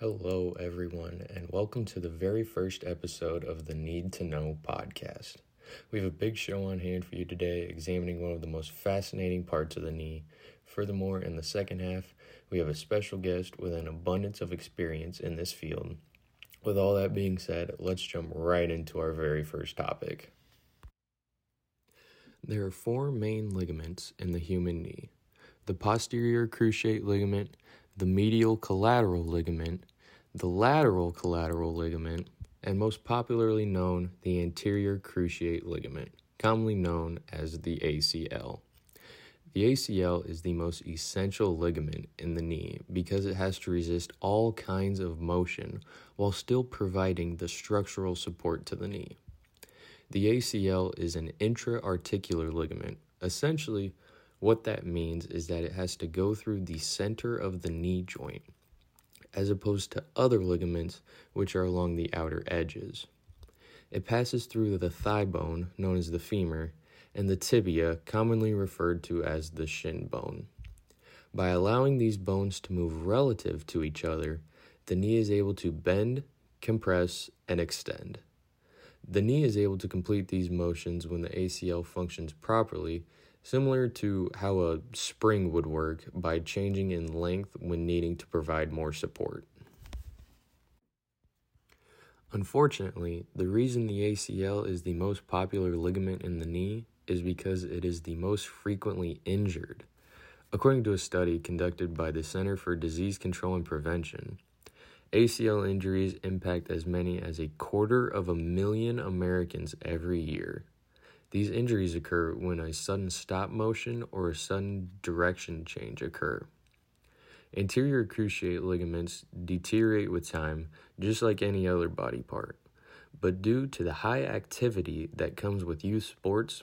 Hello, everyone, and welcome to the very first episode of the Need to Know podcast. We have a big show on hand for you today, examining one of the most fascinating parts of the knee. Furthermore, in the second half, we have a special guest with an abundance of experience in this field. With all that being said, let's jump right into our very first topic. There are four main ligaments in the human knee the posterior cruciate ligament, the medial collateral ligament, the lateral collateral ligament, and most popularly known, the anterior cruciate ligament, commonly known as the ACL. The ACL is the most essential ligament in the knee because it has to resist all kinds of motion while still providing the structural support to the knee. The ACL is an intra-articular ligament. Essentially, what that means is that it has to go through the center of the knee joint, as opposed to other ligaments which are along the outer edges. It passes through the thigh bone, known as the femur, and the tibia, commonly referred to as the shin bone. By allowing these bones to move relative to each other, the knee is able to bend, compress, and extend. The knee is able to complete these motions when the ACL functions properly similar to how a spring would work by changing in length when needing to provide more support. Unfortunately, the reason the ACL is the most popular ligament in the knee is because it is the most frequently injured. According to a study conducted by the Center for Disease Control and Prevention, ACL injuries impact as many as a quarter of a million Americans every year. These injuries occur when a sudden stop motion or a sudden direction change occur. Anterior cruciate ligaments deteriorate with time just like any other body part. But due to the high activity that comes with youth sports,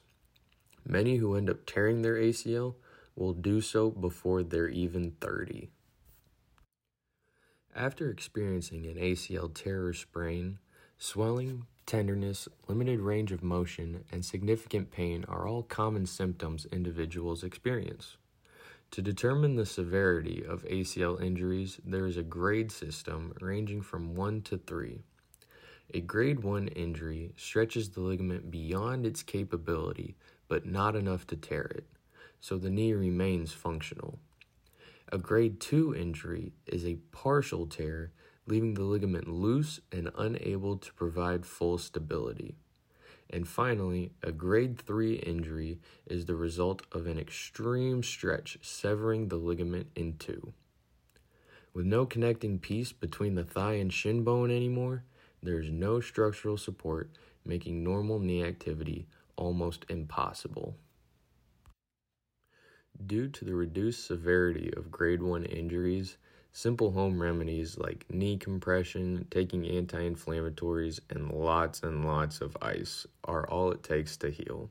many who end up tearing their ACL will do so before they're even 30. After experiencing an ACL tear or sprain, swelling, Tenderness, limited range of motion, and significant pain are all common symptoms individuals experience. To determine the severity of ACL injuries, there is a grade system ranging from 1 to 3. A grade 1 injury stretches the ligament beyond its capability, but not enough to tear it, so the knee remains functional. A grade 2 injury is a partial tear leaving the ligament loose and unable to provide full stability. And finally, a grade 3 injury is the result of an extreme stretch severing the ligament in two. With no connecting piece between the thigh and shin bone anymore, there is no structural support, making normal knee activity almost impossible. Due to the reduced severity of grade 1 injuries, Simple home remedies like knee compression, taking anti inflammatories, and lots and lots of ice are all it takes to heal.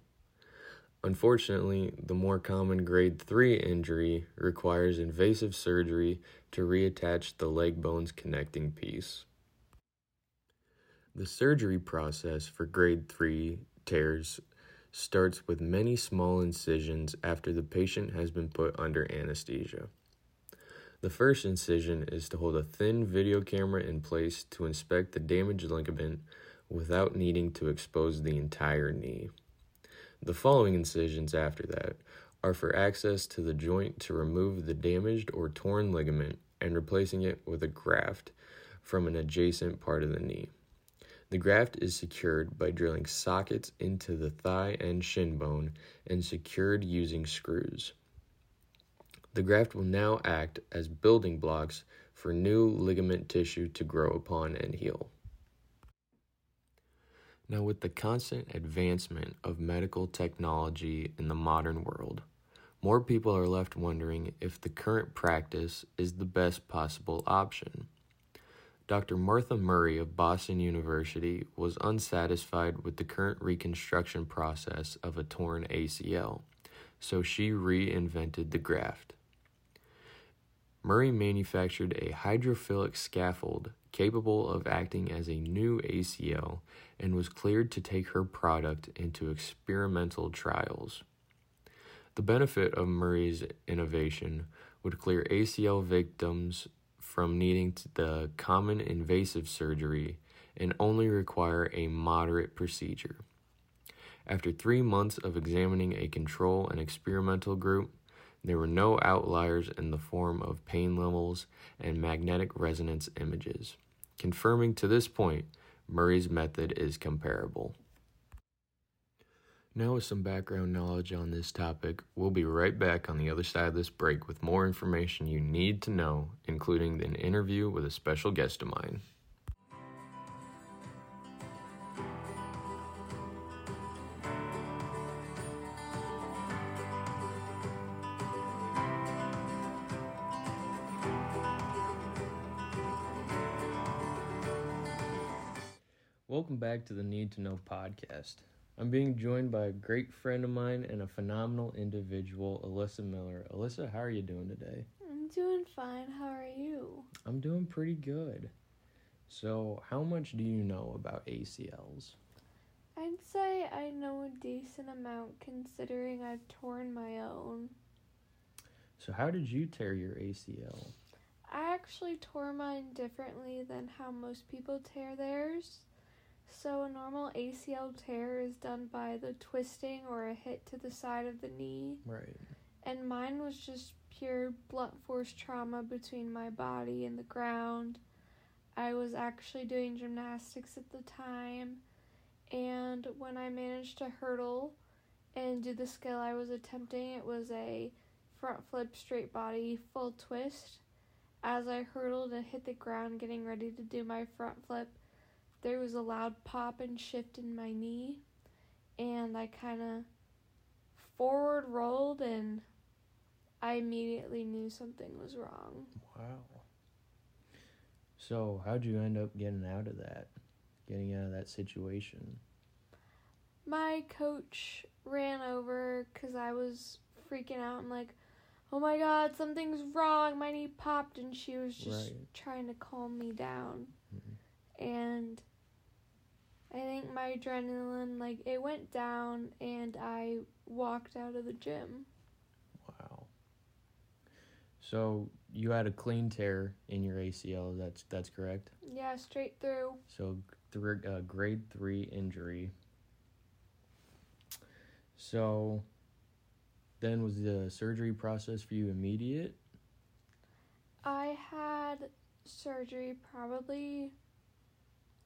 Unfortunately, the more common grade 3 injury requires invasive surgery to reattach the leg bone's connecting piece. The surgery process for grade 3 tears starts with many small incisions after the patient has been put under anesthesia. The first incision is to hold a thin video camera in place to inspect the damaged ligament without needing to expose the entire knee. The following incisions after that are for access to the joint to remove the damaged or torn ligament and replacing it with a graft from an adjacent part of the knee. The graft is secured by drilling sockets into the thigh and shin bone and secured using screws. The graft will now act as building blocks for new ligament tissue to grow upon and heal. Now, with the constant advancement of medical technology in the modern world, more people are left wondering if the current practice is the best possible option. Dr. Martha Murray of Boston University was unsatisfied with the current reconstruction process of a torn ACL, so she reinvented the graft. Murray manufactured a hydrophilic scaffold capable of acting as a new ACL and was cleared to take her product into experimental trials. The benefit of Murray's innovation would clear ACL victims from needing the common invasive surgery and only require a moderate procedure. After three months of examining a control and experimental group, there were no outliers in the form of pain levels and magnetic resonance images, confirming to this point Murray's method is comparable. Now, with some background knowledge on this topic, we'll be right back on the other side of this break with more information you need to know, including an interview with a special guest of mine. Welcome back to the Need to Know podcast. I'm being joined by a great friend of mine and a phenomenal individual, Alyssa Miller. Alyssa, how are you doing today? I'm doing fine. How are you? I'm doing pretty good. So, how much do you know about ACLs? I'd say I know a decent amount considering I've torn my own. So, how did you tear your ACL? I actually tore mine differently than how most people tear theirs. So, a normal ACL tear is done by the twisting or a hit to the side of the knee. Right. And mine was just pure blunt force trauma between my body and the ground. I was actually doing gymnastics at the time, and when I managed to hurdle and do the skill I was attempting, it was a front flip straight body full twist. As I hurdled and hit the ground, getting ready to do my front flip, there was a loud pop and shift in my knee, and I kind of forward rolled, and I immediately knew something was wrong. Wow. So, how'd you end up getting out of that? Getting out of that situation? My coach ran over because I was freaking out and like, oh my god, something's wrong. My knee popped, and she was just Right. trying to calm me down. Mhm. And I think my adrenaline, like, it went down, and I walked out of the gym. Wow. So, you had a clean tear in your ACL, that's that's correct? Yeah, straight through. So, th- uh, grade three injury. So, then was the surgery process for you immediate? I had surgery probably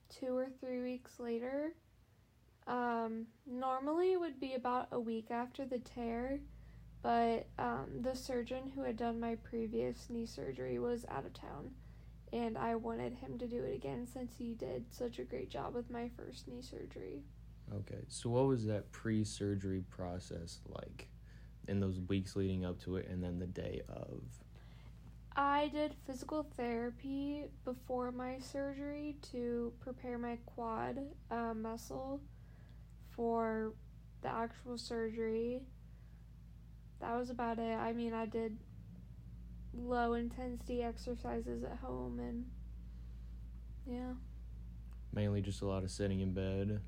two or three weeks later. Um, normally it would be about a week after the tear, but um, the surgeon who had done my previous knee surgery was out of town, and I wanted him to do it again since he did such a great job with my first knee surgery. Okay. So, what was that pre surgery process like in those weeks leading up to it and then the day of? I did physical therapy before my surgery to prepare my quad uh, muscle for the actual surgery. That was about it. I mean, I did low intensity exercises at home and yeah. Mainly just a lot of sitting in bed,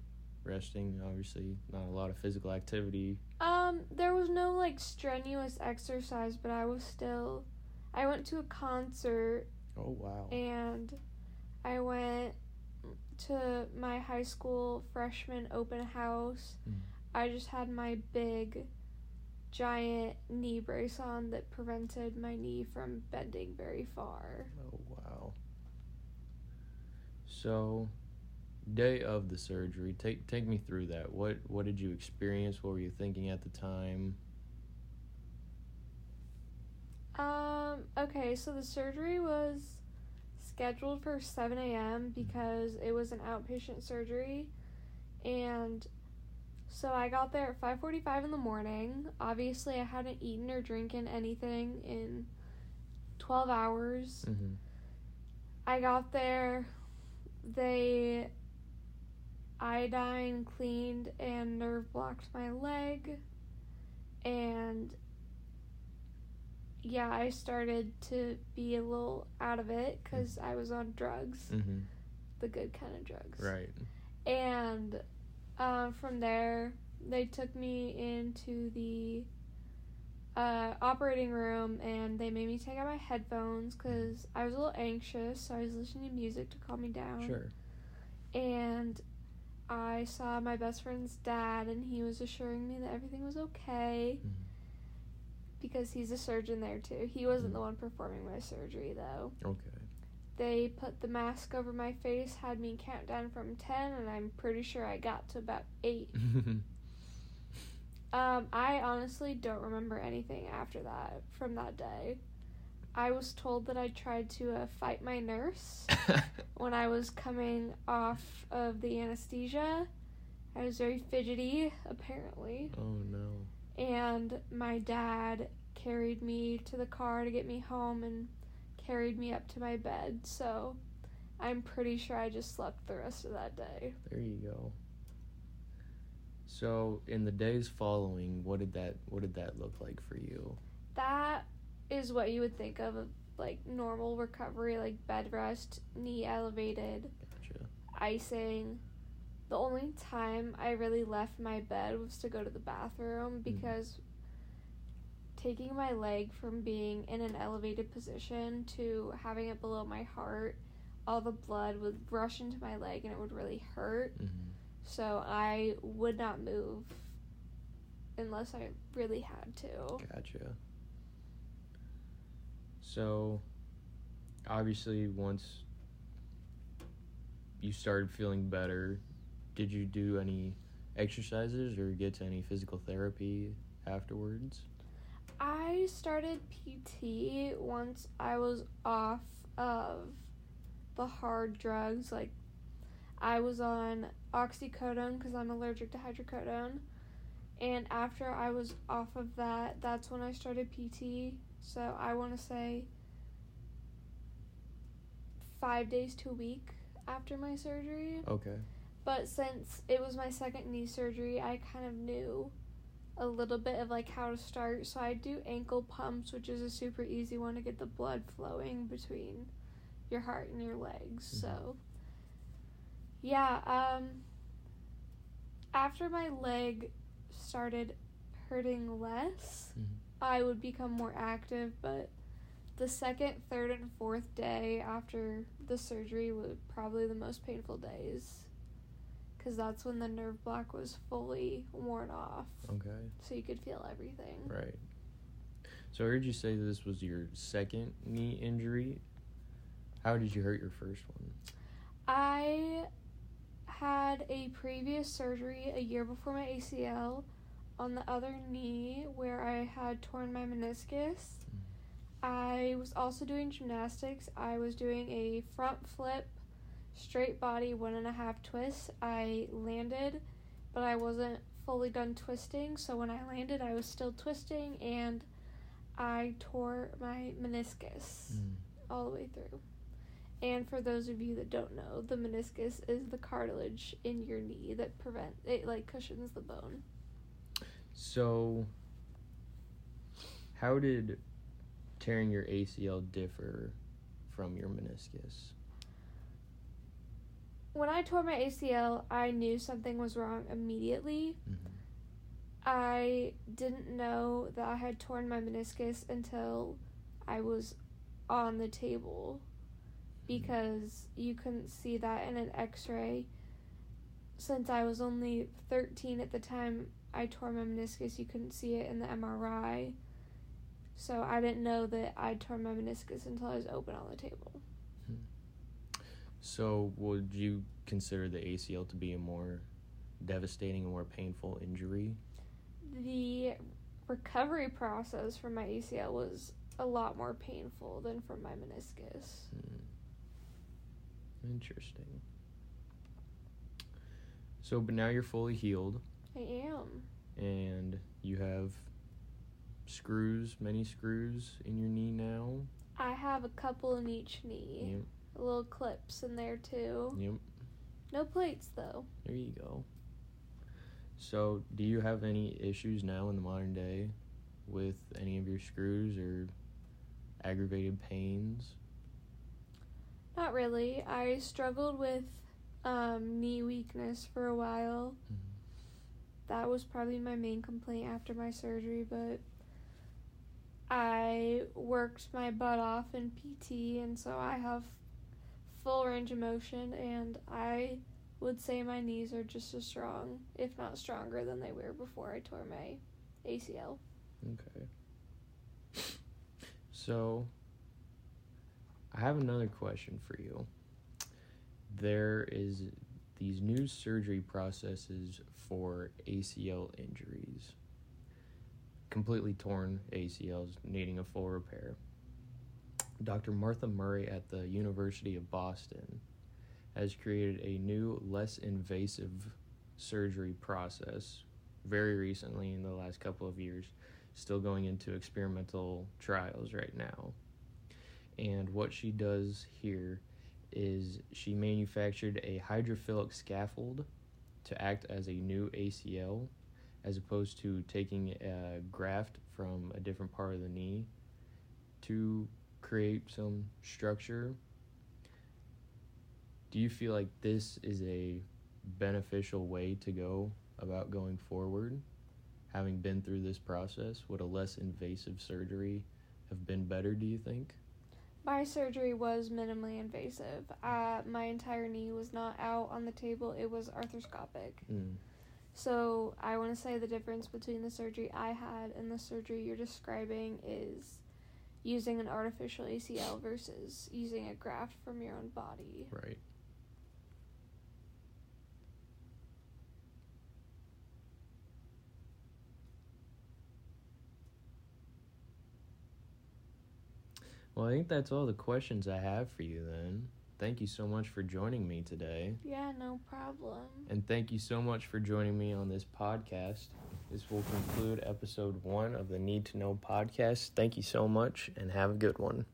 resting, obviously, not a lot of physical activity. Um, there was no like strenuous exercise, but I was still I went to a concert Oh, wow. and I went to my high school freshman open house. Mm. I just had my big, giant knee brace on that prevented my knee from bending very far. Oh wow. So, day of the surgery, take take me through that. What what did you experience? What were you thinking at the time? Um, okay, so the surgery was scheduled for 7 a.m. because it was an outpatient surgery. And so I got there at 5:45 in the morning. Obviously, I hadn't eaten or drinking anything in 12 hours. Mm-hmm. I got there, they iodine cleaned and nerve blocked my leg, and yeah, I started to be a little out of it because I was on drugs, Mm-hmm. the good kind of drugs. Right. And um, from there, they took me into the uh, operating room and they made me take out my headphones because I was a little anxious, so I was listening to music to calm me down. Sure. And I saw my best friend's dad, and he was assuring me that everything was okay Mhm. Because he's a surgeon there too. He wasn't the one performing my surgery though. Okay. They put the mask over my face, had me count down from 10, and I'm pretty sure I got to about 8. Um, I honestly don't remember anything after that from that day. I was told that I tried to uh, fight my nurse when I was coming off of the anesthesia. I was very fidgety, apparently. oh no. And my dad carried me to the car to get me home and carried me up to my bed. So I'm pretty sure I just slept the rest of that day. There you go. So, in the days following, what did that what did that look like for you? That is what you would think of, like normal recovery, like bed rest, knee elevated, Gotcha. icing. The only time I really left my bed was to go to the bathroom because taking my leg from being in an elevated position to having it below my heart, all the blood would rush into my leg and it would really hurt. hmm So I would not move unless I really had to. Gotcha. So, obviously, once you started feeling better, did you do any exercises or get to any physical therapy afterwards? I started PT once I was off of the hard drugs. Like, I was on oxycodone because I'm allergic to hydrocodone. And after I was off of that, that's when I started PT. So I want to say five days to a week after my surgery. Okay. But since it was my second knee surgery, I kind of knew a little bit of like how to start. So I do ankle pumps, which is a super easy one to get the blood flowing between your heart and your legs. Mhm. So yeah, um after my leg started hurting less, Mhm. I would become more active, but the second, third, and fourth day after the surgery were probably the most painful days. Because that's when the nerve block was fully worn off, Okay. so you could feel everything. Right. So I heard you say this was your second knee injury. How did you hurt your first one? I had a previous surgery a year before my ACL on the other knee where I had torn my meniscus. Mm. I was also doing gymnastics. I was doing a front flip, straight body, one and a half twist. I landed, but I wasn't fully done twisting, so when I landed, I was still twisting and I tore my meniscus Mm. all the way through. And for those of you that don't know, the meniscus is the cartilage in your knee that prevent it like cushions the bone. So, how did tearing your ACL differ from your meniscus? When I tore my ACL, I knew something was wrong immediately. Mhm. I didn't know that I had torn my meniscus until I was on the table because you couldn't see that in an x ray. Since I was only 13 at the time I tore my meniscus, you couldn't see it in the MRI. So I didn't know that I'd torn my meniscus until I was open on the table. So, would you consider the ACL to be a more devastating and more painful injury? The recovery process for my ACL was a lot more painful than for my meniscus. Hmm. Interesting. So, but now you're fully healed I am. and you have screws, many screws in your knee now. I have a couple in each knee. Yep. Little clips in there too. Yep. No plates though. There you go. So, do you have any issues now in the modern day with any of your screws or aggravated pains? Not really. I struggled with um, knee weakness for a while. That was probably my main complaint after my surgery, but I worked my butt off in PT, and so I have full range of motion, and I would say my knees are just as strong, if not stronger, than they were before I tore my ACL. Okay. So, I have another question for you. There is these new surgery processes for ACL injuries. Completely torn ACLs needing a full repair. Dr. Martha Murray at the University of Boston has created a new, less invasive surgery process very recently in the last couple of years, still going into experimental trials right now. And what she does here is she manufactured a hydrophilic scaffold to act as a new ACL as opposed to taking a graft from a different part of the knee to create some structure. Do you feel like this is a beneficial way to go about going forward? Having been through this process, would a less invasive surgery have been better, do you think? My surgery was minimally invasive. Uh, my entire knee was not out on the table, it was arthroscopic. Mm. So I want to say the difference between the surgery I had and the surgery you're describing is using an artificial ACL versus using a graft from your own body. Right. Well, I think that's all the questions I have for you then. Thank you so much for joining me today. Yeah, no problem. And thank you so much for joining me on this podcast. This will conclude episode one of the Need to Know podcast. Thank you so much and have a good one.